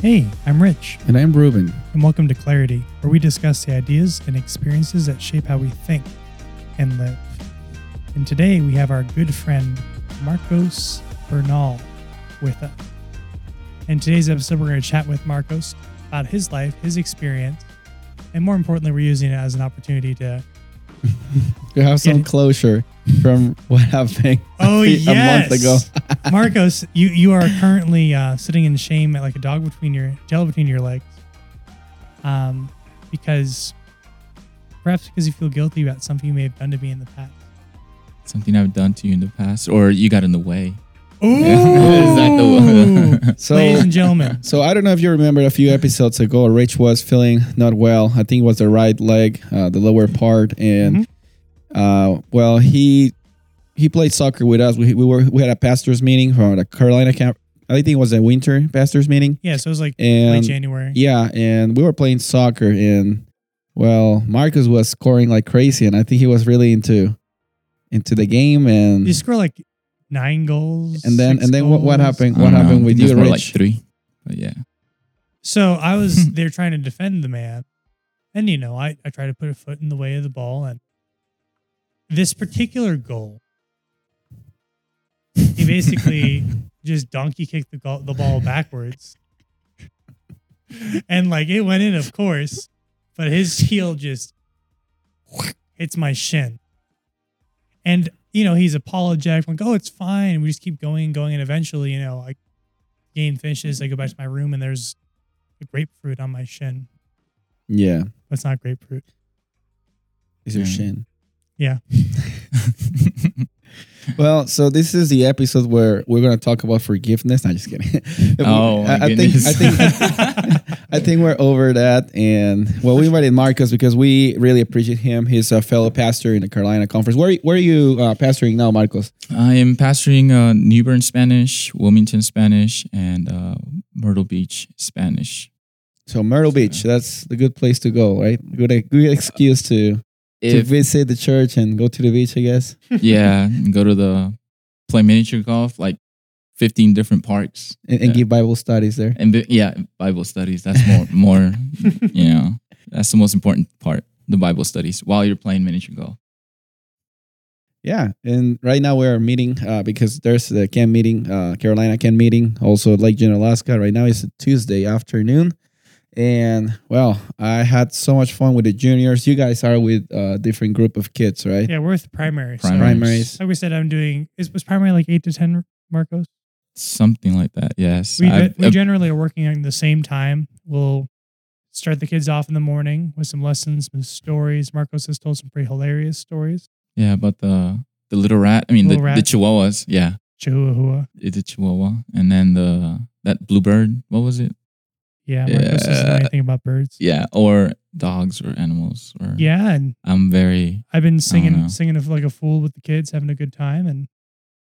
Hey, I'm Rich, And I'm Ruben. and welcome to Clarity, where we discuss the ideas and experiences that shape how we think and live. And today we have our good friend Marcos Bernal with us. In today's episode, we're going to chat with Marcos about his life, his experience, and more importantly, we're using it as an opportunity to. You have some closure from what happened Oh, a yes. month ago. Marcos, you, you are currently uh, sitting in shame like a dog between your tail between your legs, um, because perhaps because you feel guilty about something you may have done to me in the past. Something I've done to you in the past, or you got in the way. Ooh, Is that the one? So, ladies and gentlemen, so I don't know if you remember a few episodes ago, Rich was feeling not well. I think it was the right leg, uh, the lower part, and uh, well, he he played soccer with us. We, we were we had a pastors meeting from the Carolina camp. I think it was a winter pastors meeting, yeah, so it was like late January. yeah, and we were playing soccer, and well, Marcus was scoring like crazy, and I think he was really into into the game, and You score like nine goals, and then and then what, what happened? What don't know. happened with think you, more Rich? like three. But yeah. So I was there trying to defend the man, and you know, I I tried to put a foot in the way of the ball, and this particular goal, he basically just donkey kicked the goal, the ball backwards, and like it went in, of course, but his heel just hits my shin, and you know he's apologetic, like oh it's fine, and we just keep going and going, and eventually you know like game finishes, I go back to my room, and there's a grapefruit on my shin. Yeah, That's not grapefruit. it's your Yeah. shin. Yeah. Well, so this is the episode where we're gonna talk about forgiveness. Not just kidding. Oh, my I, I think. I think I think we're over that. And well, we invited Marcus because we really appreciate him. He's a fellow pastor in the Carolina Conference. Where where are you uh, pastoring now, Marcos? I am pastoring uh, New Bern Spanish, Wilmington Spanish, and uh, Myrtle Beach Spanish. So Myrtle Beach. That's the good place to go, right? Good good excuse to to visit the church and go to the beach. I guess. yeah, and go to the play miniature golf, like fifteen different parks, And, and Yeah. give Bible studies there. and bi- yeah, Bible studies. That's more more. you know, that's the most important part. The Bible studies while you're playing miniature golf. Yeah, and right now we're meeting uh, because there's the camp meeting, uh, Carolina camp meeting, also Lake Junaluska. Right now it's a Tuesday afternoon, and well, I had so much fun with the juniors. You guys are with a different group of kids, right? Yeah, we're with primary. So, Primaries. like we said, I'm doing. Is was primary like eight to ten, Marcos? Something like that. Yes. We I've- we I've- generally are working at the same time. We'll start the kids off in the morning with some lessons, some stories. Marcos has told some pretty hilarious stories. Yeah, about the the little rat. I mean, the, Little the chihuahuas. Yeah, Chihuahua. it's a chihuahua, and then the that bluebird. What was it? Yeah, Marcos doesn't know anything about birds. Yeah, or dogs or animals. Or Yeah, and I'm very I've been know. singing singing like a fool with the kids, having a good time, and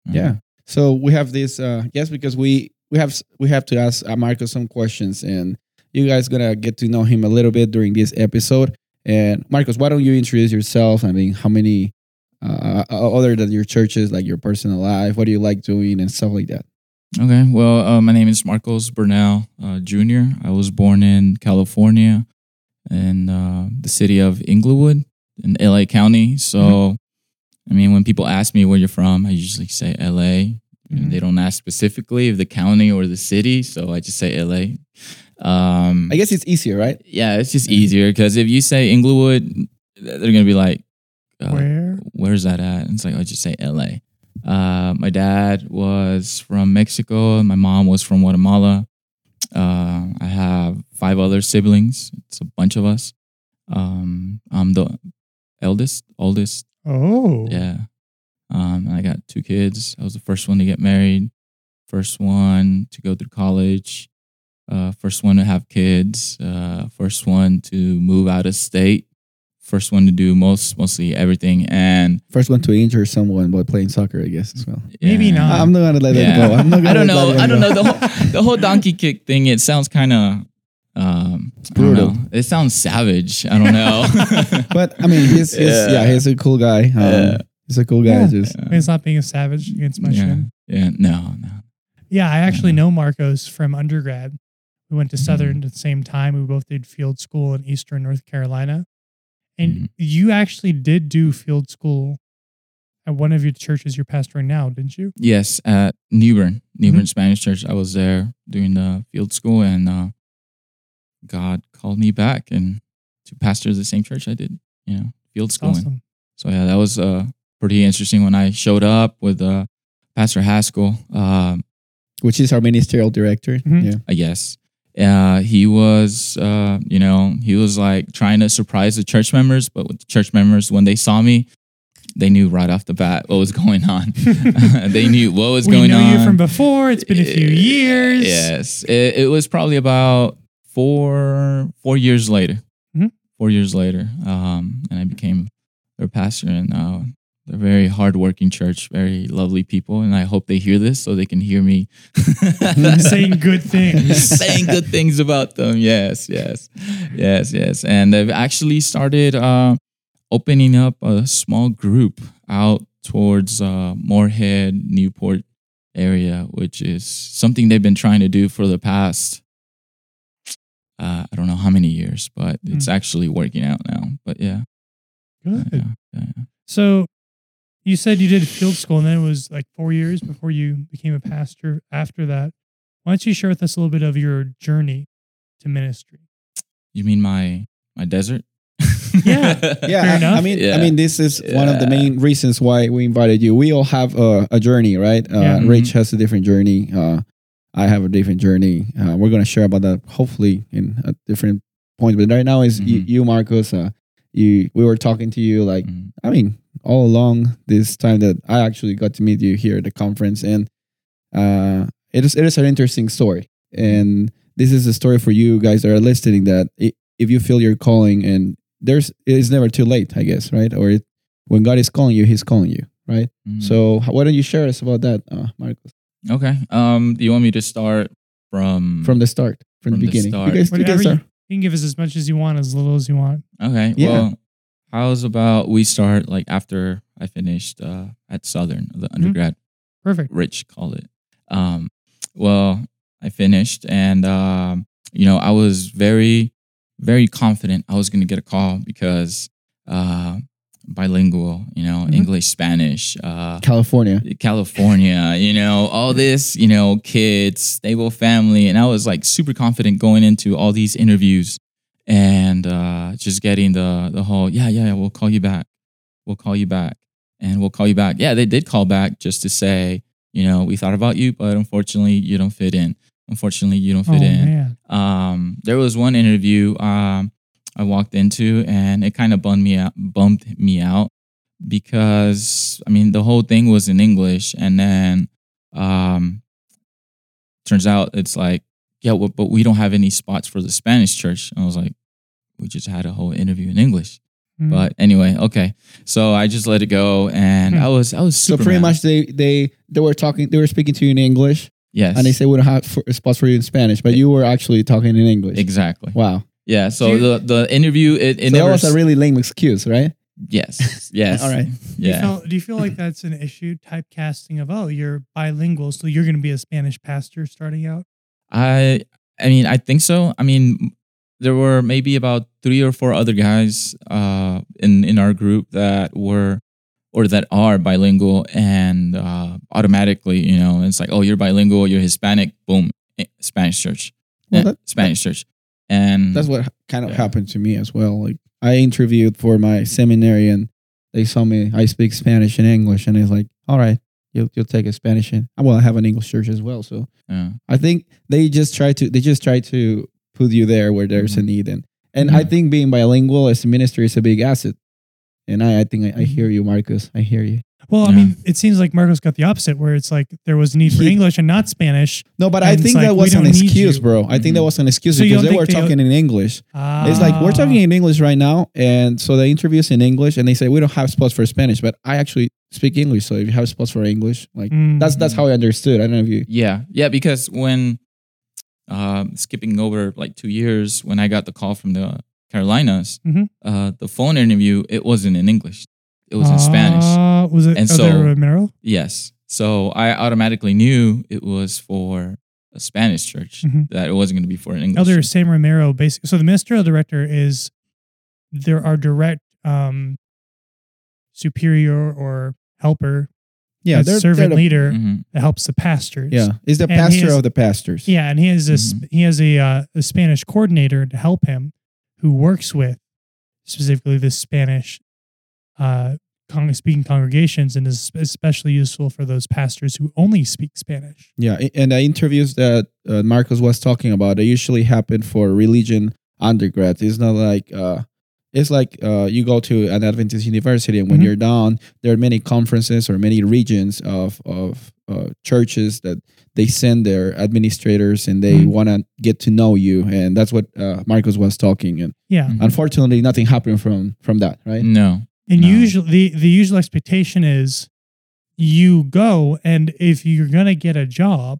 Yeah. So we have this, uh, yes, because we we have we have to ask uh, Marcos some questions, and you guys gonna get to know him a little bit during this episode. And Marcos, why don't you introduce yourself? I mean, how many uh, uh, other than your churches, like your personal life, what do you like doing and stuff like that? Okay. Well, uh, my name is Marcos Bernal uh, Jr. I was born in California, in uh, the city of Inglewood in LA County. So, Mm-hmm. I mean, when people ask me where you're from, I usually say LA. Mhm. They don't ask specifically if the county or the city, so I just say LA. Um, I guess it's easier, right? yeah, it's just easier because if you say Inglewood, they're gonna be like, uh, where where's that at? And it's like I just say LA. Uh, my dad was from Mexico. My mom was from Guatemala. Uh, I have five other siblings. It's a bunch of us. Um, I'm the eldest, oldest. oh Yeah. Um, I got two kids. I was the first one to get married, first one to go through college, uh, first one to have kids, uh, first one to move out of state, first one to do most mostly everything. And First one to injure someone by playing soccer, I guess as well. Maybe not. I'm not gonna let Yeah. that go. I'm not gonna I don't know. I don't know the whole the whole donkey kick thing. It sounds kind of um, I don't brutal. It sounds savage. I don't know. But I mean, he's, he's yeah. Yeah. he's a cool guy. Um, Yeah. He's a cool guy. Yeah. Just I mean, it's not being a savage against my yeah, shin. yeah. No, no. Yeah, I actually Yeah. know Marcos from undergrad. We went to Mhm. Southern at the same time. We both did field school in Eastern North Carolina. And Mhm. you actually did do field school at one of your churches you're pastoring now, didn't you? Yes, at New Bern, New Mm-hmm. Spanish Church. I was there doing the field school, and uh, God called me back and to pastor the same church I did. You know, field schooling. Awesome. So yeah, that was uh, pretty interesting when I showed up with uh, Pastor Haskell. Um, Which is our ministerial director. Mhm. Yeah. I guess. Uh, he was, uh, you know, he was like trying to surprise the church members, but with the church members, when they saw me, they knew right off the bat what was going on. they knew what was we going know on. you from before. It's been a few years. Yes, it, it was probably about four four years later. Mhm. Four years later, um, and I became their pastor, and uh, they're very hardworking church, very lovely people, and I hope they hear this so they can hear me Saying good things. saying good things about them. Yes, yes, yes, yes, and they've actually started uh, opening up a small group out towards uh, Morehead, Newport area, which is something they've been trying to do for the past uh, I don't know how many years, but it's actually working out now. But yeah, Good. yeah, yeah, yeah. So you said you did field school and then it was like four years before you became a pastor after that. Why don't you share with us a little bit of your journey to ministry? You mean my my desert? Yeah. Yeah, Fair I, enough. I mean, Yeah. I mean, this is one of the main reasons why we invited you. We all have a, a journey, right? Uh, Yeah. Rich has a different journey. Uh, I have a different journey. Uh, we're gonna share about that hopefully in a different point. But right now is you, Mhm. you, Marcos. Uh, you, we were talking to you like Mhm. I mean, all along this time that I actually got to meet you here at the conference, and uh, it is it is an interesting story, and this is a story for you guys that are listening. That if you feel your calling, and there's it is never too late, I guess, right? Or it, when God is calling you, He's calling you, right? Mhm. So why don't you share us about that, uh, Marcos, okay. Um, do you want me to start from from the start, from, From the the beginning? start. You guys, you guys are you can give us as much as you want, as little as you want. Okay. Yeah. Well, how's about we start like after I finished uh, at Southern, the undergrad, Perfect. Rich called it. Um, well, I finished and, um, you know, I was very, very confident I was going to get a call because uh, bilingual, you know, Mhm. English, Spanish, uh, California. California, you know, all this, you know, kids, stable family. And I was like super confident going into all these interviews and uh, just getting the the whole, yeah, yeah, yeah, we'll call you back. We'll call you back. And we'll call you back. Yeah, they did call back just to say, you know, we thought about you, but unfortunately you don't fit in. Unfortunately, you don't Oh fit in man. um, there was one interview um, I walked into, and it kind of bummed me out. Bumped me out because I mean the whole thing was in English, and then um, turns out it's like, yeah, well, but we don't have any spots for the Spanish church. And I was like, we just had a whole interview in English. Mm. But anyway, okay. So I just let it go, and Hmm. I was I was So pretty mad. much they they they were talking, they were speaking to you in English, yes, and they said we don't have for, spots for you in Spanish, but you were actually talking in English. exactly. Wow. Yeah. So you- the the interview it, it so that was a really lame excuse, right? yes yes All right. Do you yeah feel, do you feel like that's an issue typecasting of oh you're bilingual so you're going to be a Spanish pastor starting out? I I mean I think so. I mean there were maybe about three or four other guys uh in in our group that were or that are bilingual and uh automatically, you know, it's like, oh, you're bilingual, you're Hispanic, boom, eh, Spanish church. Well, Eh, that- Spanish church. And That's what kind of Yeah. happened to me as well. Like I interviewed for my seminary and they saw me I speak Spanish and English and it's like, all right, you'll you'll take a Spanish and well I have an English church as well. So yeah. I think they just try to they just try to put you there where there's a Mhm. need and and I Mhm. think being bilingual as a ministry is a big asset. And I, I think I, I hear you, Marcus. I hear you. Well, I Yeah. mean, it seems like Marcos got the opposite, where it's like there was a need for He- English and not Spanish. No, but I think like, that we was an excuse, bro. I think that Mhm. was an excuse So because they were they- talking in English. It's like we're talking Ah. in English right now, and so the interview is in English, and they say we don't have spots for Spanish, but I actually speak English. So if you have spots for English, like Mm. that's that's how I understood. I don't know if you. Yeah, yeah, because when um, skipping over like two years, when I got the call from the Carolinas, Mhm. uh, the phone interview it wasn't in English, it was in Spanish. Ah, Was it? And so- were a mineral? Yes, so I automatically knew it was for a Spanish church. Mhm. That it wasn't going to be for an English. Elder church. Sam Romero, basically. So the ministerial director is there are direct um, superior or helper, Yeah, a they're, servant they're the- leader Mhm. that helps the pastors. Yeah, is the And pastor is- of the pastors. Yeah, and he has a sp he has a uh, a Spanish coordinator to help him, who works with specifically the Spanish uh, speaking congregations, and is especially useful for those pastors who only speak Spanish. Yeah, and the interviews that uh, Marcos was talking about, they usually happen for religion undergrads. It's not like uh, it's like uh, you go to an Adventist university, and when Mhm. you're done, there are many conferences or many regions of of uh, churches that they send their administrators, and they Mhm. want to get to know you, and that's what uh, Marcos was talking. And Yeah, Mhm. unfortunately, nothing happened from from that, right? No. and No. usually the the usual expectation is you go, and if you're gonna get a job,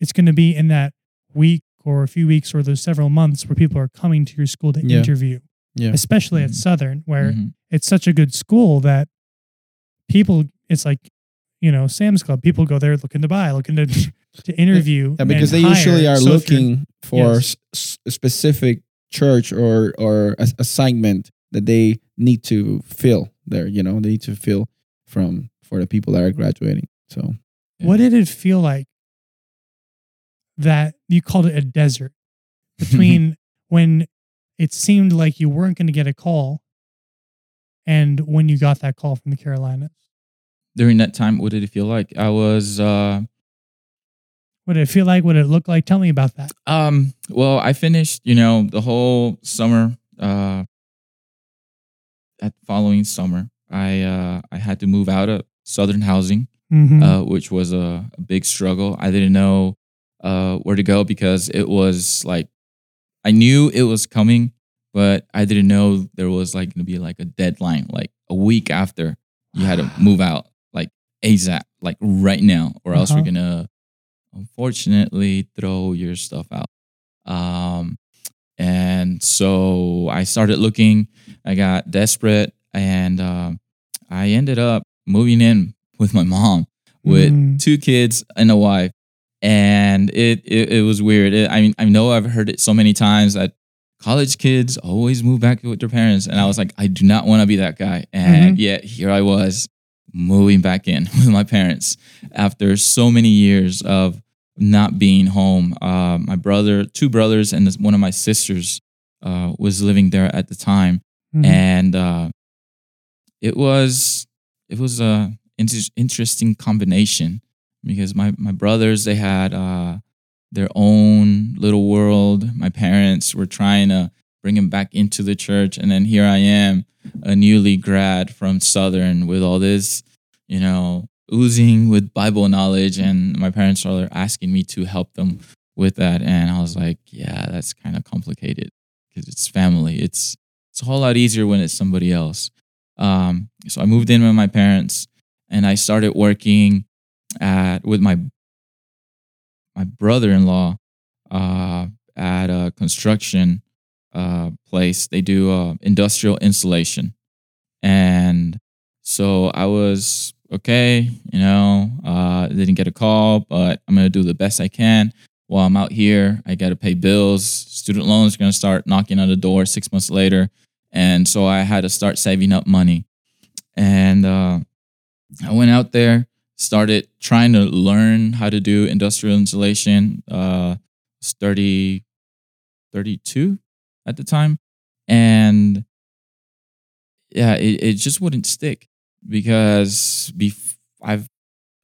it's gonna be in that week or a few weeks or those several months where people are coming to your school to Yeah. interview. Yeah. especially at Mhm. Southern, where Mhm. it's such a good school that people it's like you know sam's club people go there looking to buy looking to to interview Yeah, because and they usually are So looking for Yes. s- s- specific church or or a- assignment that they need to fill there. You know, they need to fill from for the people that are graduating. So what did it feel like that you called it a desert between when it seemed like you weren't going to get a call and when you got that call from the carolinas During that time, what did it feel like? I was uh, what did it feel like what did it look like tell me about that Um, well, I finished, you know, the whole summer, uh at following summer. I uh I had to move out of southern housing, Mhm. uh, which was a, a big struggle. I didn't know uh where to go because it was like I knew it was coming, but I didn't know there was like gonna be like a deadline, like a week after you had to move out, like ASAP, like right now, or else Uh-huh. we're gonna unfortunately throw your stuff out. Um, and so I started looking. I got desperate, and um, I ended up moving in with my mom with Mm. two kids and a wife. And it it, it was weird. It, I mean, I know I've heard it so many times that college kids always move back with their parents, and I was like, I do not want to be that guy. And yet here I was moving back in with my parents after so many years of not being home. Uh, my brother, two brothers, and this- one of my sisters uh, was living there at the time, Mhm. and uh, it was it was a inter- interesting combination because my my brothers they had uh, their own little world. My parents were trying to bring him back into the church, and then here I am, a newly grad from Southern with all this, you know, oozing with Bible knowledge, and my parents are asking me to help them with that, and I was like, yeah, that's kind of complicated because it's family. It's it's a whole lot easier when it's somebody else. Um, so I moved in with my parents, and I started working at with my my brother-in-law uh, at a construction uh, place. They do uh, industrial insulation, and so I was okay. You know, uh, didn't get a call, but I'm gonna do the best I can. While I'm out here, I got to pay bills. Student loans are gonna start knocking on the door six months later, and so I had to start saving up money. And uh, I went out there, started trying to learn how to do industrial insulation. Uh, was 30, 32 at the time. And yeah, it, it just wouldn't stick because bef- I've,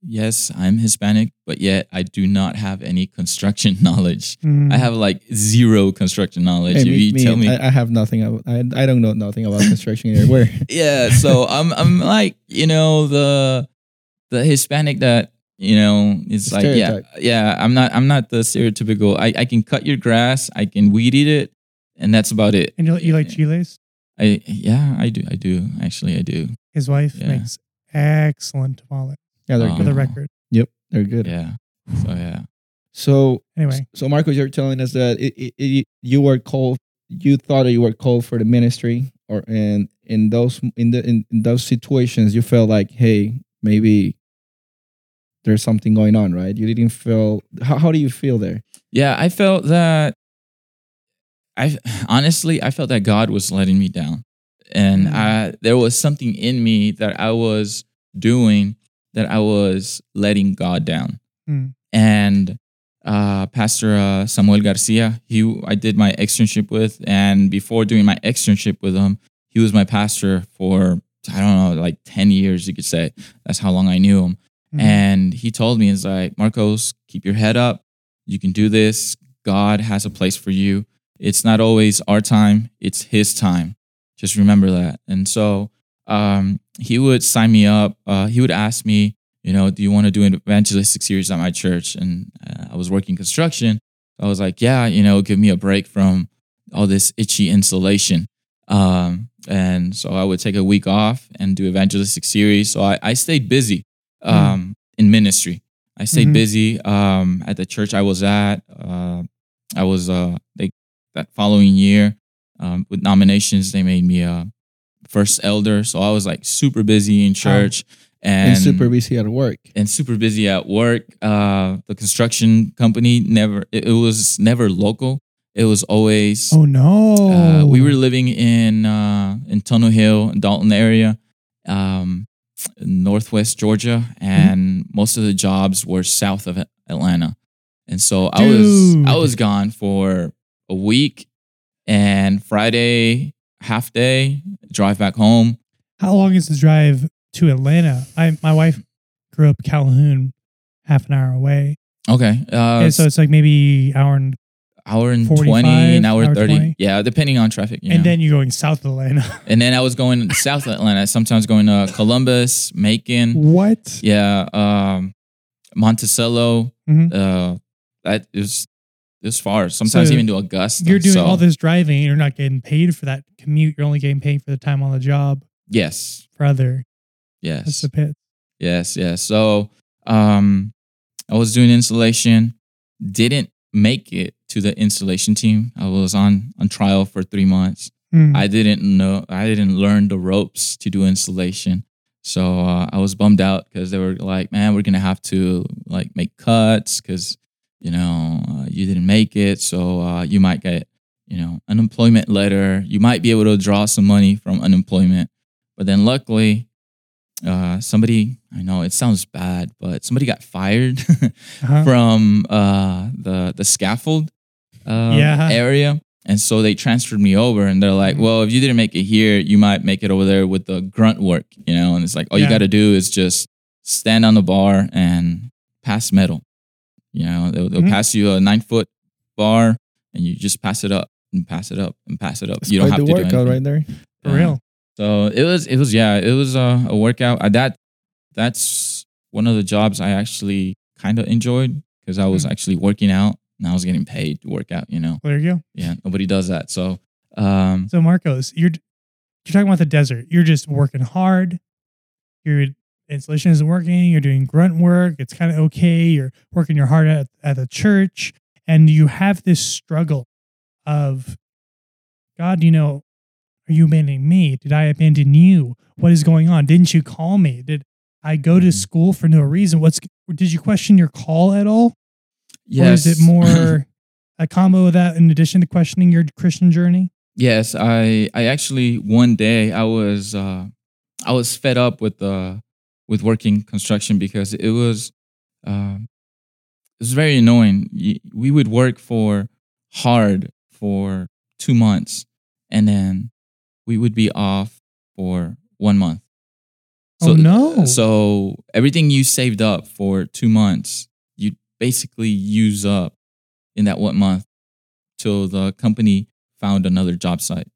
yes, I'm Hispanic, but yet I do not have any construction knowledge. Mhm. I have like zero construction knowledge. Hey, if me, you me, tell me, I, I have nothing. I, I don't know nothing about construction anywhere. Yeah so i'm i'm like you know the the hispanic that you know is like yeah yeah i'm not i'm not the stereotypical i i can cut your grass i can weed eat it and that's about it and you, you like chiles i yeah i do i do actually i do his wife Yeah. makes excellent tamales yeah, they're Oh. for the record Yep, they're good. yeah so yeah So anyway so Marcos, you're telling us that it, it, it, you were called. You thought that you were called for the ministry, or and in those in the in, in those situations, you felt like, hey, maybe there's something going on, right? You didn't feel. How, how do you feel there? Yeah, I felt that. I honestly, I felt that God was letting me down, and Mm. I there was something in me that I was doing that I was letting God down. Mm. And uh, Pastor uh, Samuel Garcia, he I did my externship with, and before doing my externship with him, he was my pastor for I don't know, like ten years, you could say. That's how long I knew him. Mhm. And he told me, "It's like Marcos, keep your head up. You can do this. God has a place for you. It's not always our time; it's His time. Just remember that." And so um, he would sign me up. Uh, he would ask me, you know, do you want to do an evangelistic series at my church? And uh, I was working construction. I was like, yeah, you know, give me a break from all this itchy insulation. Um, and so I would take a week off and do evangelistic series. So I, I stayed busy um, in ministry. I stayed Mhm. busy um, at the church I was at. Uh, I was uh, they that following year um, with nominations. They made me a first elder, so I was like super busy in church and, And, super busy at work. and super busy at work. Uh, the construction company never it, it was never local. It was always oh no, uh, we were living in uh, in Tunnel Hill, Dalton area, um, Northwest Georgia, Mm-hmm. and most of the jobs were south of Atlanta. And so I was I was gone for a week, and Friday half day drive back home. How long is the drive to Atlanta? I my wife grew up Calhoun, half an hour away. Okay, uh, and so it's like maybe hour and hour and twenty, an hour, hour thirty. 20. Yeah, depending on traffic. You and know. then you're going south Atlanta. and then I was going south Atlanta. Sometimes going to Columbus, Macon. what? Yeah, um, Monticello. Mhm. Uh, that is is far. Sometimes So even to Augusta. You're doing So, all this driving. You're not getting paid for that commute. You're only getting paid for the time on the job. Yes, Brother, that's yes, the pit. yes, yes. So, um, I was doing installation. Didn't make it to the installation team. I was on on trial for three months. Hmm. I didn't know. I didn't learn the ropes to do installation. So uh, I was bummed out because they were like, "Man, we're gonna have to like make cuts because you know uh, you didn't make it. So uh, you might get you know unemployment letter. You might be able to draw some money from unemployment." But then luckily, uh, somebody I know it sounds bad, but somebody got fired Uh-huh. from uh, the the scaffold uh, Yeah. area, and so they transferred me over. And they're like, Mhm. "Well, if you didn't make it here, you might make it over there with the grunt work, you know." And it's like, all Yeah. you got to do is just stand on the bar and pass metal. You know, they'll, they'll Mhm. pass you a nine foot bar, and you just pass it up and pass it up and pass it up. It's you don't have to do workout anything. right there. For real. So it was, it was, yeah, it was a, a workout. Uh, that that's one of the jobs I actually kind of enjoyed because I was Hmm. actually working out and I was getting paid to work out. You know, There you go. yeah, nobody does that. So, um, So Marcos, you're you're talking about the desert. You're just working hard. Your installation isn't working. You're doing grunt work. It's kind of okay. You're working your heart at, at the church, and you have this struggle of God. You know, are you abandoning me? Did I abandon you? What is going on? Didn't you call me? Did I go to Mhm. school for no reason? What's did you question your call at all? Yes, Or is it more a combo of that in addition to questioning your Christian journey? yes, I, I actually one day I was, uh, I was fed up with uh, with working construction because it was, um, it was very annoying. We would work for hard for two months, and then we would be off for one month. Oh, no. So everything you saved up for two months, basically use up in that one month till the company found another job site.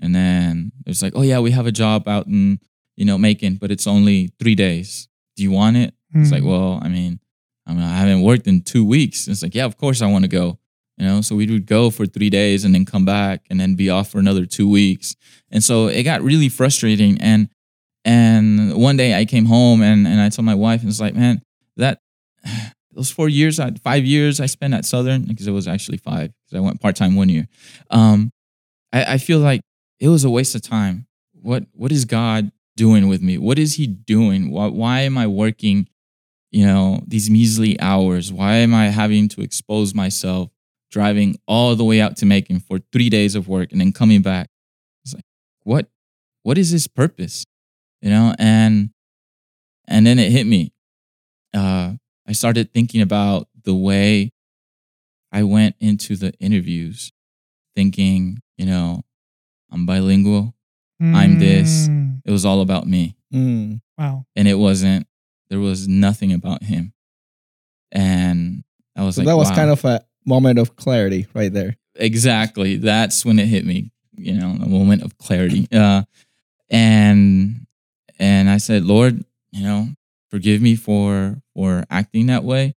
And then it's like, oh yeah, we have a job out in, you know, Macon, but it's only three days. Do you want it? It's like, Hmm. well, I mean, I mean, I haven't worked in two weeks. It's like, yeah, of course I want to go. You know, so we would go for three days and then come back and then be off for another two weeks. And so it got really frustrating. And and one day I came home and, and I told my wife, and it's like, man, that those four years, I, five years I spent at Southern, because it was actually five, because I went part time one year. Um, I, I feel like it was a waste of time. What what is God doing with me? What is He doing? Why why am I working you know, these measly hours? Why am I having to expose myself driving all the way out to Macon for three days of work and then coming back? It's like, what, what is this purpose? You know, and, and then it hit me. Uh, I started thinking about the way I went into the interviews thinking, you know, I'm bilingual. I'm this. Mm, It was all about me. Mm. Wow. And it wasn't, there was nothing about him. And I was So like, that was wow. kind of a moment of clarity right there. exactly that's when it hit me you know a moment of clarity uh and and i said lord you know forgive me for for acting that way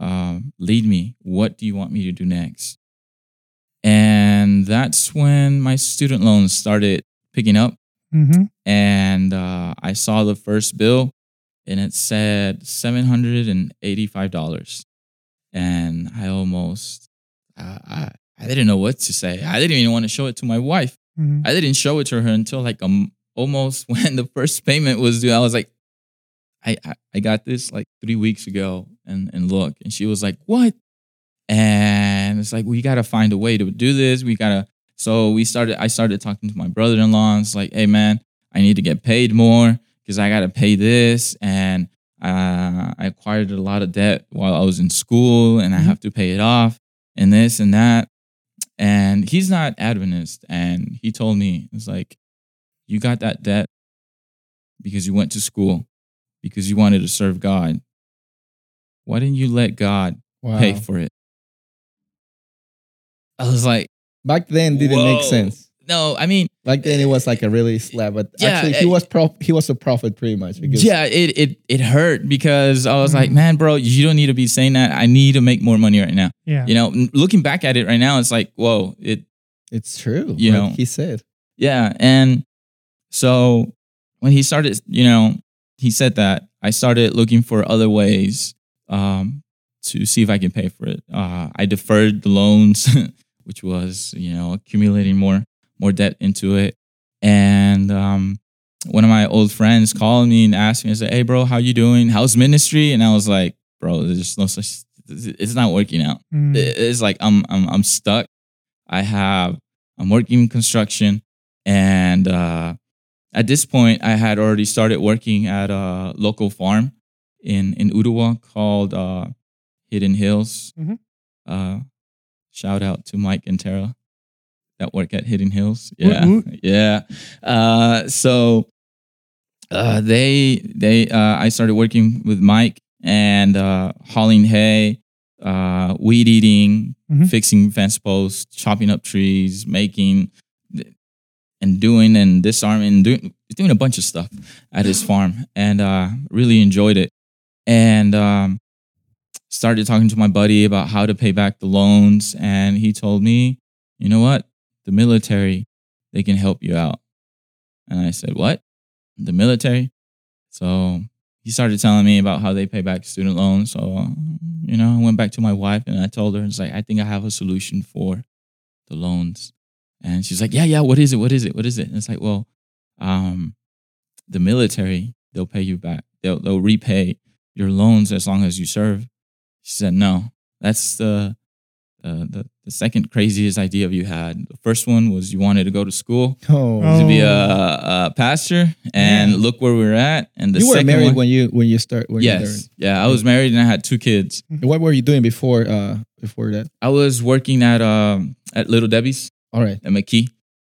um lead me what do you want me to do next and that's when my student loans started picking up Mm-hmm. and uh, I saw the first bill, and it said seven hundred and eighty-five dollars, and I almost, uh, I I didn't know what to say. I didn't even want to show it to my wife. Mm-hmm. I didn't show it to her until like um almost when the first payment was due. I was like, I I, I got this like three weeks ago, and and look, and she was like, what? And it's like we gotta find a way to do this. We gotta. So we started. I started talking to my brother-in-law. It's like, hey man, I need to get paid more because I gotta pay this, and uh, I acquired a lot of debt while I was in school, and I Mhm. have to pay it off, and this and that. And he's not Adventist, and he told me it's like, you got that debt because you went to school, because you wanted to serve God. Why didn't you let God Wow. pay for it? I was like, Back then didn't make sense. no, I mean, Back then it was like a really slap, but Yeah, actually he eh, was he was a prophet pretty much because yeah, it it it hurt because I was like, Mhm. man, bro, you don't need to be saying that. I need to make more money right now. Yeah. You know, looking back at it right now, it's like, whoa, it it's true. You like know. he said. Yeah. And so when he started, you know, he said that, I started looking for other ways um, to see if I can pay for it. Uh, I deferred the loans, which was, you know, accumulating more more debt into it. And um, one of my old friends called me and asked me, I said, hey, bro, how you doing? How's ministry? And I was like, bro, there's just no such, it's not working out Mm. it's like I'm I'm I'm stuck. I have I'm working in construction, and uh, at this point, I had already started working at a local farm in in Ooltewah called uh, Hidden Hills. Mhm. Uh, shout out to Mike and Tara that work at Hidden Hills. Yeah, woot. yeah. Uh, so uh, they they uh, I started working with Mike and uh, hauling hay, uh, weed eating, Mhm. fixing fence posts, chopping up trees, making and doing and disarming, doing doing a bunch of stuff at his farm, and uh, really enjoyed it. And um, started talking to my buddy about how to pay back the loans, and he told me, "You know what? The military, they can help you out." And I said, "What? The military?" So he started telling me about how they pay back student loans. So, you know, I went back to my wife and I told her, it's like, I think I have a solution for the loans. And she's like, yeah, yeah, what is it? What is it? What is it? And it's like, well, um, the military, they'll pay you back. They'll, they'll repay your loans as long as you serve. She said, no, that's the, uh, the, the second craziest idea you had. The first one was you wanted to go to school Oh, to be a, a pastor, and Yeah. look where we're at. And the you were second married one, when you when you start. When yes, yeah, I was married and I had two kids. You what were you doing before? Uh, before that. I was working at um at Little Debbie's All right. at McKee.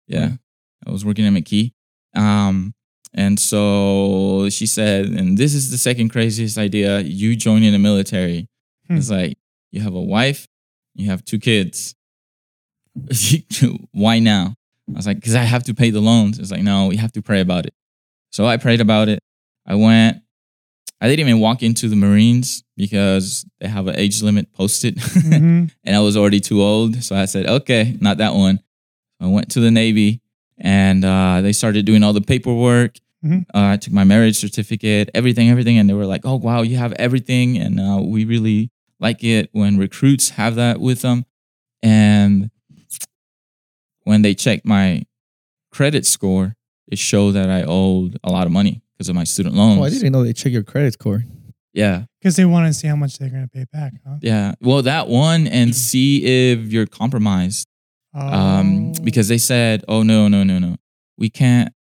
Yeah, Right. I was working at McKee. Um, and so she said, and this is the second craziest idea: you joining the military. Hmm. It's like you have a wife, you have two kids. Why now? I was like, because I have to pay the loans. It's like, no, we have to pray about it. So I prayed about it. I went. I didn't even walk into the Marines because they have an age limit posted, Mhm. and I was already too old. So I said, okay, not that one. I went to the Navy, and uh, they started doing all the paperwork. Mhm. Uh, I took my marriage certificate, everything, everything, and they were like, "Oh wow, you have everything," and uh, we really like it when recruits have that with them. And when they checked my credit score, it showed that I owed a lot of money because of my student loans. Oh, I didn't know they check your credit score. Yeah. Because they want to see how much they're going to pay back, huh? Yeah. Well, that one and see if you're compromised. Um, Oh. because they said, "Oh no, no, no, no, we can't.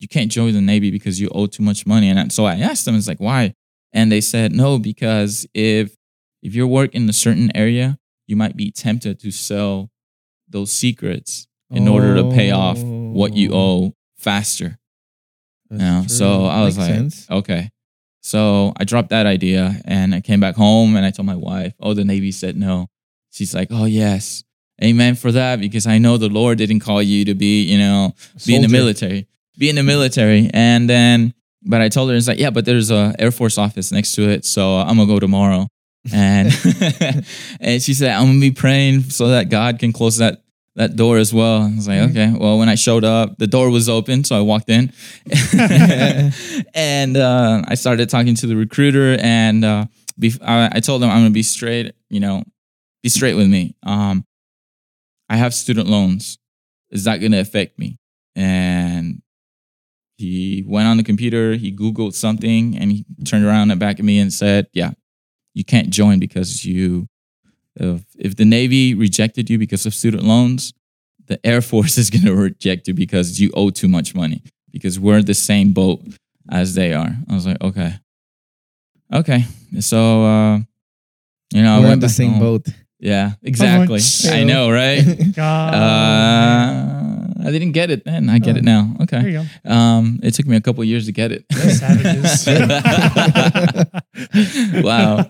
You can't join the Navy because you owe too much money." And so I asked them, "It's like why?" And they said, "No, because if if you work in a certain area, you might be tempted to sell those secrets in order to pay off what you Oh, owe faster." that's You know, so. I was Makes like, sense. okay. So I dropped that idea and I came back home and I told my wife, oh, the Navy said no. She's like, oh, yes. Amen for that because I know the Lord didn't call you to be, you know, be in the military, be in the military. And then, but I told her, it's like, yeah, but there's a Air Force office next to it. So I'm going to go tomorrow. And, and she said, I'm going to be praying so that God can close that that door as well. I was like, Mhm. okay. Well, when I showed up, the door was open, so I walked in, and uh, I started talking to the recruiter, and uh, bef- I, I told him I'm gonna be straight. You know, be straight with me. Um, I have student loans. Is that gonna affect me? And he went on the computer, he Googled something, and he turned around and back at me and said, "Yeah, you can't join because you if, if the Navy rejected you because of student loans, the Air Force is going to reject you because you owe too much money because we're the same boat as they are. I was like, okay. Okay. So, uh, you know, I We're went on the same home. boat. Yeah, exactly. I know, right? God. Uh, I didn't get it then. I get Oh. it now. there Okay. you go. Um, it took me a couple of years to get it. Savages. wow.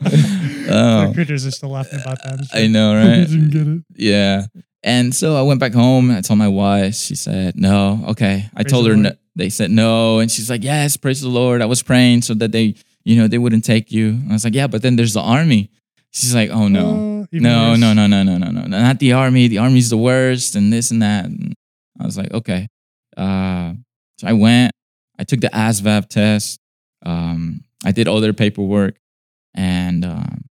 Oh, are still laughing about that. I know, I right? didn't get it. Yeah. And so I went back home. I told my wife. She said, no. Okay. I Praise told her, no. they said no. And she's like, yes, praise the Lord. I was praying so that they, you know, they wouldn't take you. And I was like, yeah, but then there's the army. She's like, oh no. Even No, no, no, no, no, no, no, no, not the army. The army's the worst, and this and that. And I was like, okay. Uh, so I went. I took the ASVAB test. Um, I did all their paperwork, and um,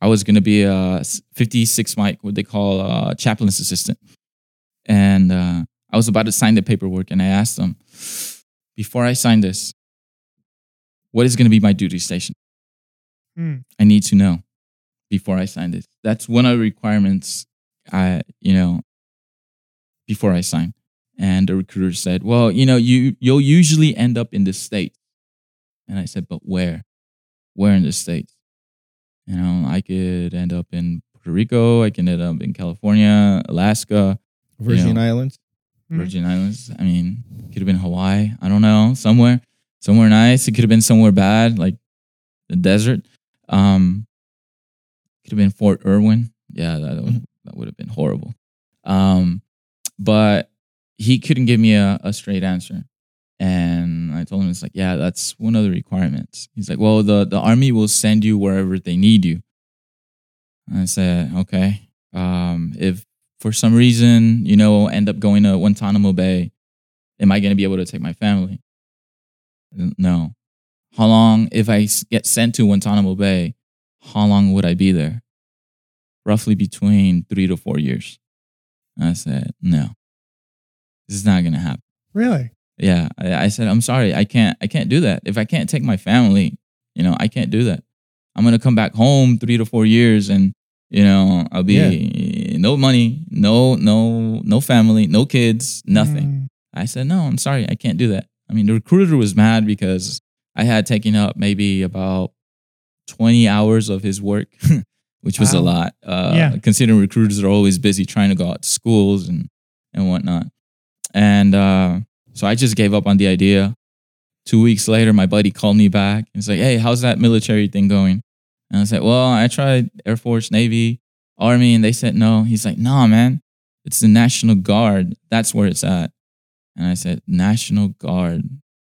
I was gonna be a 56 Mike, what they call a chaplain's assistant. And uh, I was about to sign the paperwork, and I asked them, before I sign this, what is gonna be my duty station? Hmm. I need to know before I sign this. That's one of the requirements I, you know, before I sign. And the recruiter said, Well, you know, you you'll usually end up in the States. And I said, But where? Where in the States? You know, I could end up in Puerto Rico, I can end up in California, Alaska, Virgin Yeah. Islands. Mhm. Virgin Islands. I mean, could have been Hawaii. I don't know. Somewhere, somewhere nice. It could have been somewhere bad, like the desert. Um, could have been Fort Irwin. Yeah, that would, that would have been horrible. Um, but he couldn't give me a, a straight answer. And I told him it's like, yeah, that's one of the requirements. He's like, well, the, the army will send you wherever they need you. And I said, okay. Um, if for some reason, you know, end up going to Guantanamo Bay, am I going to be able to take my family? No. How long, if I get sent to Guantanamo Bay, how long would I be there? Roughly between three to four years. I said, no, this is not going to happen. Really? Yeah, I, I said, I'm sorry, I can't, I can't do that. If I can't take my family, you know, I can't do that. I'm gonna come back home three to four years, and you know, I'll be no money, no, no, no family, no kids, nothing. Mm. I said, no, I'm sorry, I can't do that. I mean, the recruiter was mad because I had taken up maybe about 20 hours of his work, which was a lot. Uh, Yeah. Considering recruiters are always busy trying to go out to schools and, and whatnot. And uh, so I just gave up on the idea. Two weeks later, my buddy called me back. He's like, hey, how's that military thing going? And I said, well, I tried Air Force, Navy, Army, and they said no. He's like, nah, man, it's the National Guard. That's where it's at. And I said, National Guard,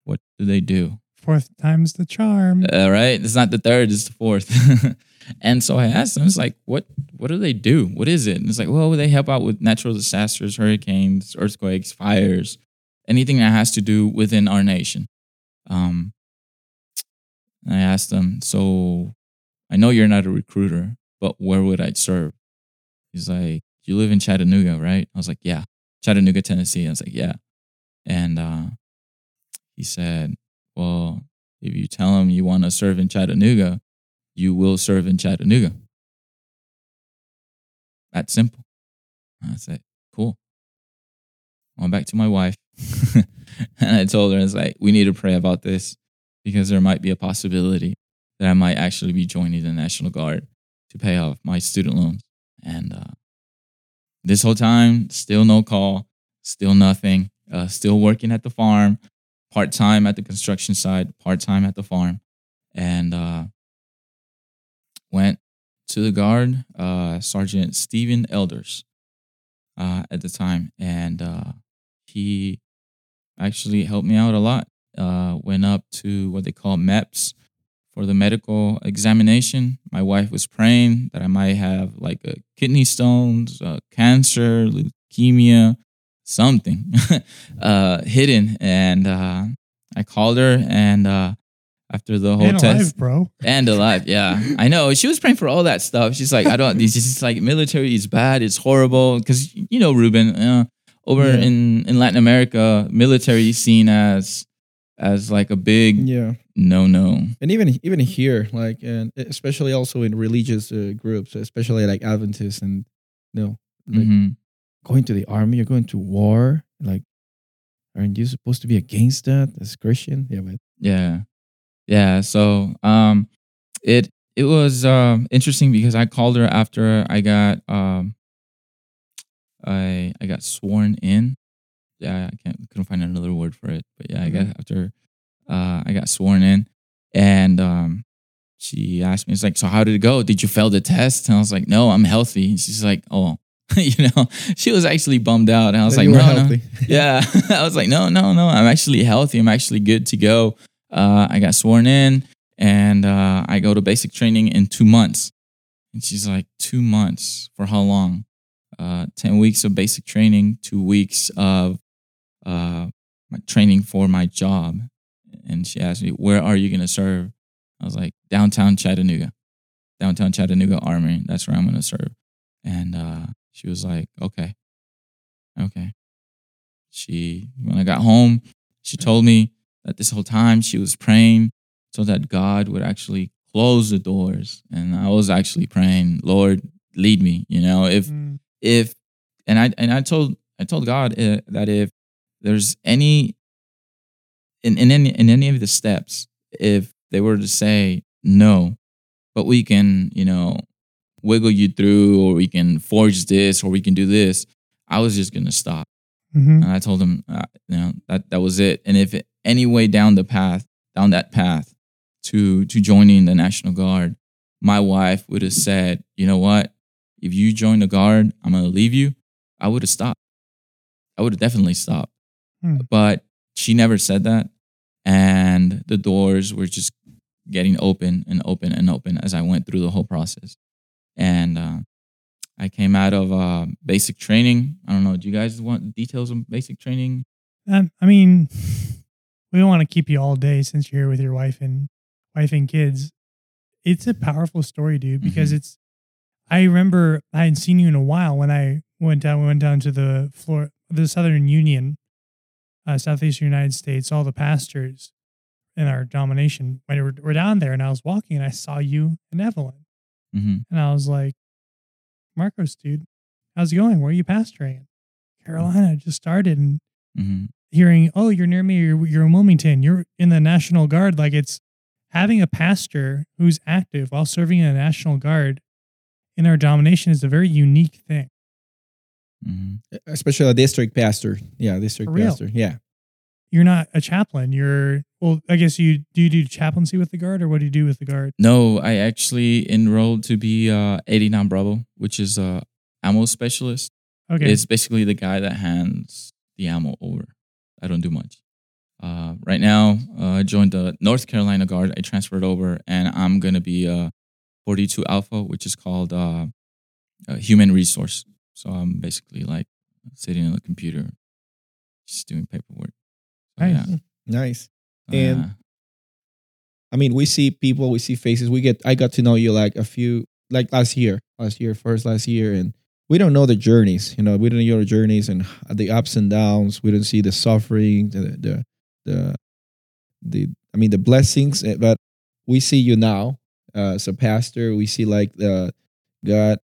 what do they do? Fourth time's the charm. Uh, right? It's not the third, it's the fourth. and so I asked them, it's like, what what do they do? What is it? And it's like, well, they help out with natural disasters, hurricanes, earthquakes, fires, anything that has to do within our nation. Um, I asked them, so I know you're not a recruiter, but where would I serve? He's like, you live in Chattanooga, right? I was like, yeah. Chattanooga, Tennessee. I was like, yeah. And uh, he said, well, If you tell them you want to serve in Chattanooga, you will serve in Chattanooga. That's simple. I said, cool. Went back to my wife and I told her, it's like, we need to pray about this because there might be a possibility that I might actually be joining the National Guard to pay off my student loans. And uh, this whole time, still no call, still nothing, uh, still working at the farm, part time at the construction site, part time at the farm. And uh, went to the guard, uh, Sergeant Stephen Elders uh, at the time. And uh, he actually helped me out a lot. Uh, went up to what they call MEPS for the medical examination. My wife was praying that I might have like a kidney stones, uh, cancer, leukemia, something uh, hidden. And uh, I called her, and uh, after the whole and test, alive, bro. and alive, yeah, I know. She was praying for all that stuff. She's like, I don't. Just like military is bad. It's horrible because you know, Ruben, uh, over Yeah. in in Latin America, military is seen as as like a big Yeah, no no. and even even here, like, and especially also in religious uh, groups, especially like Adventists, and you know, like hmm going to the army, you're going to war. Like, aren't you supposed to be against that as Christian? Yeah, but Yeah. Yeah. So um it it was um interesting because I called her after I got um I I got sworn in. Yeah, I can't couldn't find another word for it. But yeah, I got after uh I got sworn in and um she asked me, it's like, so how did it go? Did you fail the test? And I was like, no, I'm healthy. And she's like, oh, you know, she was actually bummed out. And I was That like, no, no, yeah. I was like no no no. I'm actually healthy. I'm actually good to go. Uh, i got sworn in and uh, i go to basic training in two months. And she's like two months? For how long? Uh, 10 weeks of basic training two weeks of uh, my training for my job. And she asked me where are you going to serve? I was like downtown chattanooga. Downtown chattanooga army that's where i'm going to serve. And uh, she was like okay okay she when I got home, she told me that this whole time she was praying so that God would actually close the doors. And I was actually praying, Lord, lead me. You know, if Mm. if and I and I told I told God uh, that if there's any in in any in any of the steps, if they were to say no, but we can you know wiggle you through, or we can forge this, or we can do this, I was just gonna stop. Mhm. And I told him, uh, you know, that that was it. And if any way down the path, down that path to to joining the National Guard, my wife would have said, you know what? If you join the Guard, I'm gonna leave you. I would have stopped. I would have definitely stopped. Hmm. But she never said that, and the doors were just getting open and open and open as I went through the whole process. And uh, I came out of uh, basic training. I don't know. Do you guys want details on basic training? Um, I mean, we don't want to keep you all day since you're here with your wife and wife and kids. It's a powerful story, dude, because Mhm. it's. I remember I hadn't seen you in a while when I went down. We went down to the floor, the Southern Union, uh, Southeastern United States. All the pastors in our domination when we're, we're down there, and I was walking, and I saw you and Evelyn, hmm and I was like, "Marcos, dude, how's it going? Where are you pastoring?" Carolina just started, and hmm hearing, oh, you're near me, you're, you're in Wilmington, you're in the National Guard. Like it's having a pastor who's active while serving in the National Guard in our domination is a very unique thing. hmm especially a district pastor. Yeah, district pastor. Yeah. You're not a chaplain. You're, well, I guess you do you do chaplaincy with the Guard or what do you do with the Guard? No, I actually enrolled to be uh, 89 Bravo, which is a ammo specialist. Okay. It's basically the guy that hands the ammo over. I don't do much. Uh, right now, uh, I joined the North Carolina Guard. I transferred over, and I'm gonna be a 42 Alpha, which is called uh, a human resource. So I'm basically like sitting on the computer, just doing paperwork. Nice. yeah. Nice. Uh, And- I mean, we see people, we see faces. We get. I got to know you like a few, like last year, last year, first last year, and we don't know the journeys. You know, we don't know your journeys and the ups and downs. We don't see the suffering, the the the, the I mean, the blessings, eh, but we see you now uh, as a pastor. We see like uh, God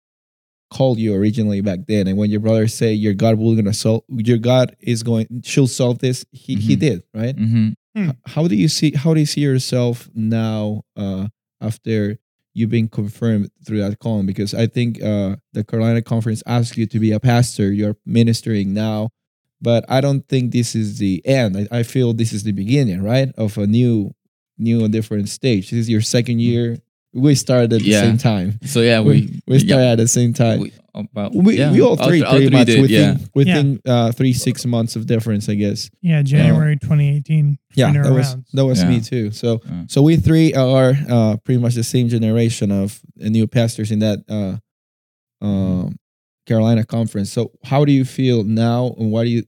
called you originally back then, and when your brothers say your God will gonna solve, your God is going, she'll solve this. He he Mhm. did right. Hmm How do you see? How do you see yourself now uh, after you've been confirmed through that calling? Because I think uh, the Carolina Conference asked you to be a pastor. You're ministering now, but I don't think this is the end. I, I feel this is the beginning, right, of a new, new and different stage. This is your second year. We started at the Yeah. same time. So yeah, we We started at the same time. we, about, We, yeah, we all three all pretty much did, within yeah. within Uh, three six months of difference, I guess. Yeah, January 2018. Yeah, Winter that was that was me too. So Yeah. so we three are uh, pretty much the same generation of uh, new pastors in that uh, um, Carolina conference. So how do you feel now, and what do you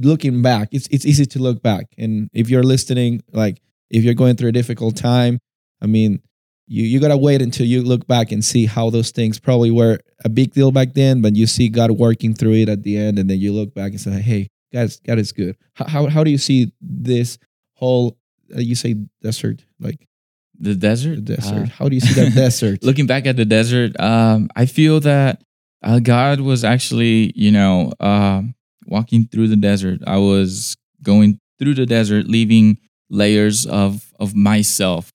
looking back? It's it's easy to look back, and if you're listening, like if you're going through a difficult time, I mean, you you gotta wait until you look back and see how those things probably were a big deal back then, but you see God working through it at the end, and then you look back and say, hey, God God is good. How, how how do you see this whole? Uh, you say desert, like the desert. the desert. Uh, how do you see that desert? looking back at the desert, um, I feel that uh, God was actually, you know, um walking through the desert. I was going through the desert, leaving layers of of myself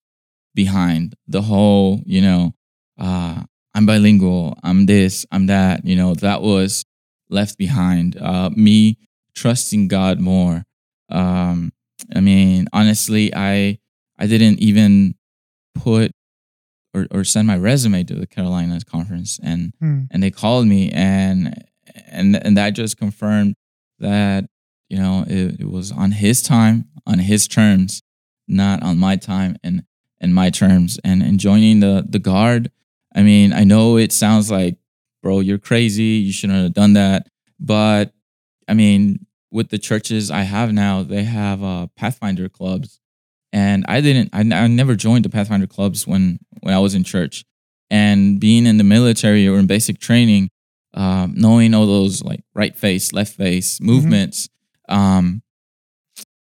behind. The whole, you know, uh, I'm bilingual. I'm this. I'm that. You know, that was left behind. Uh, me trusting God more. Um, I mean, honestly, I I didn't even put or, or send my resume to the Carolinas conference and Hmm. and they called me and and and that just confirmed that you know it, it was on his time on his terms not on my time and and my terms and and joining the the guard. I mean i know it sounds like bro you're crazy you shouldn't have done that. But i mean with the churches i have now they have uh pathfinder clubs. And i didn't i, I never joined the pathfinder clubs when when i was in church. And being in the military or in basic training um, knowing all those like right face left face movements um,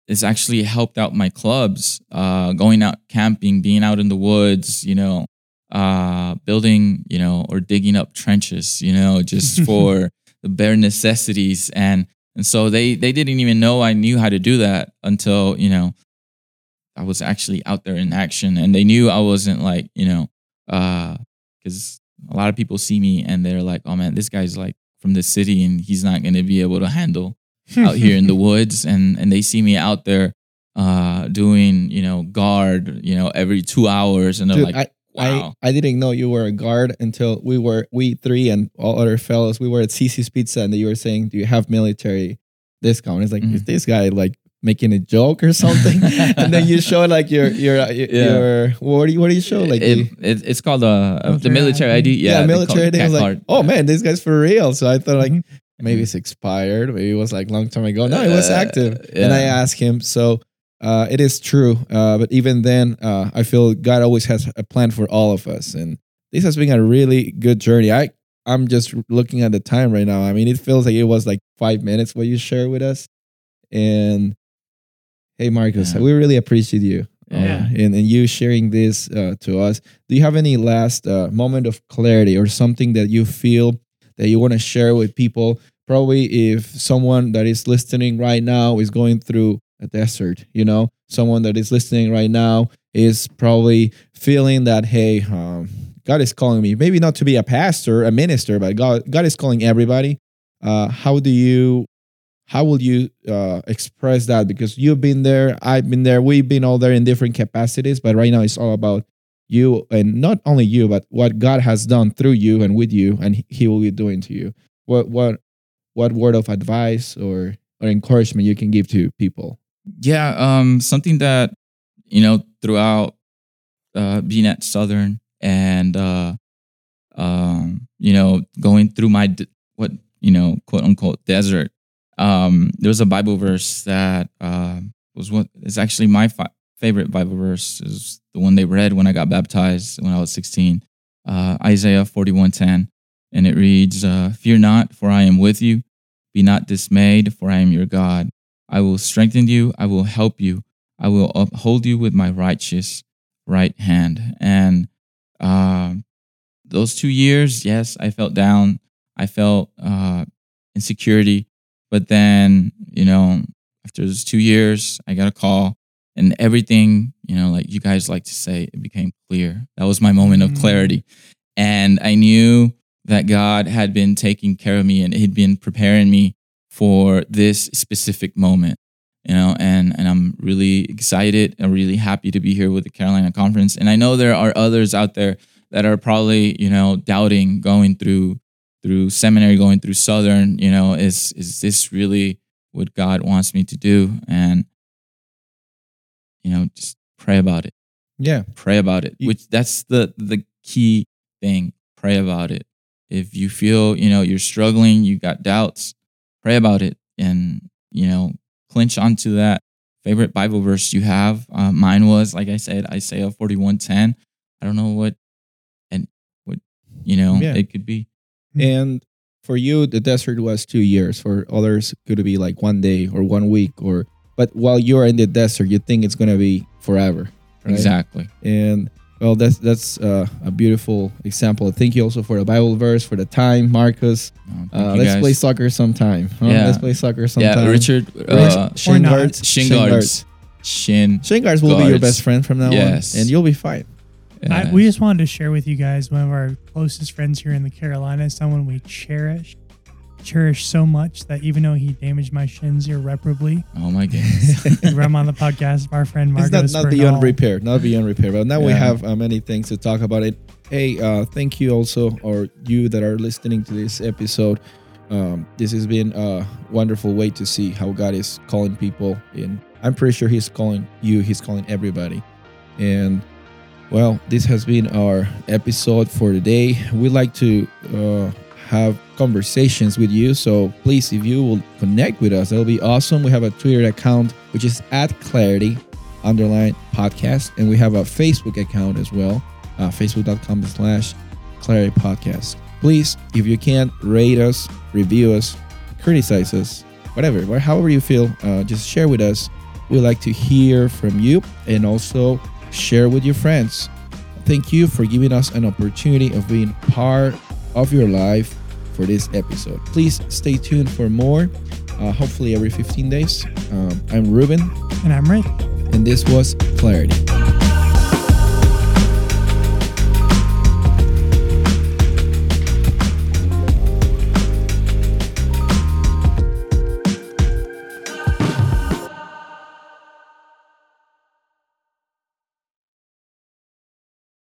it's actually helped out my clubs uh, going out camping being out in the woods you know uh, building you know or digging up trenches you know just for the bare necessities. And and so they they didn't even know i knew how to do that until you know i was actually out there in action. And they knew i wasn't like you know because a lot of people see me and they're like oh man this guy's like from the city and he's not going to be able to handle out here in the woods and and they see me out there uh doing you know guard you know every two hours and they're Dude, like I, wow I I didn't know you were a guard until we were we three and all other fellows. We were at CiCi's Pizza and you were saying, "Do you have military discount?" It's like, Mhm. is this guy like making a joke or something? and then you show like your your your, Yeah. your what do you what do you show like? it, the- it, it's called uh, uh, the Military ID. ID. Yeah, they military. it Day. I was like, card. oh Yeah. man, this guy's for real. So I thought like Mhm. Maybe it's expired. Maybe it was like long time ago. No, it was Uh, active. And I asked him. So uh, it is true. Uh, but even then, uh, I feel God always has a plan for all of us, and this has been a really good journey. I I'm just looking at the time right now. I mean, it feels like it was like five minutes what you shared with us, and hey, Marcus, Yeah. we really appreciate you. uh, Yeah. and, and you sharing this uh, to us. Do you have any last uh, moment of clarity or something that you feel that you want to share with people? Probably if someone that is listening right now is going through a desert, you know, someone that is listening right now is probably feeling that, hey, um, God is calling me, maybe not to be a pastor, a minister, but God, God is calling everybody. Uh, how do you, how will you uh, express that? Because you've been there, I've been there, we've been all there in different capacities, but right now it's all about you and not only you, but what God has done through you and with you, and He will be doing to you. What what what word of advice or or encouragement you can give to people? Yeah, um, something that you know throughout uh, being at Southern and uh, um, you know going through my what you know quote unquote desert. Um, there was a Bible verse that uh, was what is actually my fi- favorite Bible verse is the one they read when I got baptized when I was sixteen. Uh, Isaiah forty one ten, and it reads, uh, "Fear not, for I am with you. Be not dismayed, for I am your God." I will strengthen you. I will help you. I will uphold you with my righteous right hand. And uh, those two years, yes, I felt down. I felt uh, insecurity. But then, you know, after those two years, I got a call and everything, you know, like you guys like to say, it became clear. That was my moment of Mm. clarity. And I knew that God had been taking care of me and He'd been preparing me for this specific moment, you know, and, and I'm really excited and really happy to be here with the Carolina Conference. And I know there are others out there that are probably, you know, doubting going through through seminary, going through Southern, you know, is is this really what God wants me to do? And you know, just pray about it. Yeah. Pray about it. Which that's the the key thing. Pray about it. If you feel, you know, you're struggling, you got doubts, pray about it and, you know, clinch onto that favorite Bible verse you have. Uh, mine was, like I said, Isaiah 41:10. I don't know what and what, you know, Yeah. it could be. And for you, the desert was two years. For others, it could be like one day or one week. Or but while you're in the desert, you think it's gonna be forever. Right? Exactly. And well, that's that's uh, a beautiful example. Thank you also for the Bible verse, for the time, Marcus. No, thank Uh, let's guys. play soccer sometime. huh? Yeah. Let's play soccer sometime. Yeah, Richard. Rich- Uh, shin not. guards. shin Shin guards. Shin. Shin guards will be your best friend from now Yes. on, and you'll be fine. I, we just wanted to share with you guys one of our closest friends here in the Carolinas, someone we cherish, cherish so much that even though he damaged my shins irreparably, oh my goodness. we run on the podcast. Our friend it's Marcos not, not Bernal. beyond repair, not beyond repair. But now we Yeah. have uh, many things to talk about it. Hey, uh, thank you also, or you that are listening to this episode. Um, this has been a wonderful way to see how God is calling people, and I'm pretty sure He's calling you. He's calling everybody, and well, this has been our episode for today. We like to uh, have conversations with you, so please, if you will connect with us, that'll be awesome. We have a Twitter account which is at Clarity underline podcast, and we have a Facebook account as well, uh, facebook.com slash Clarity Podcast. Please, if you can, rate us, review us, criticize us, whatever, wh- however you feel, uh, just share with us. We like to hear from you and also share with your friends. Thank you for giving us an opportunity of being part of your life for this episode. Please stay tuned for more, uh, hopefully every 15 days. Um, I'm Ruben, And I'm Rick. and this was Clarity.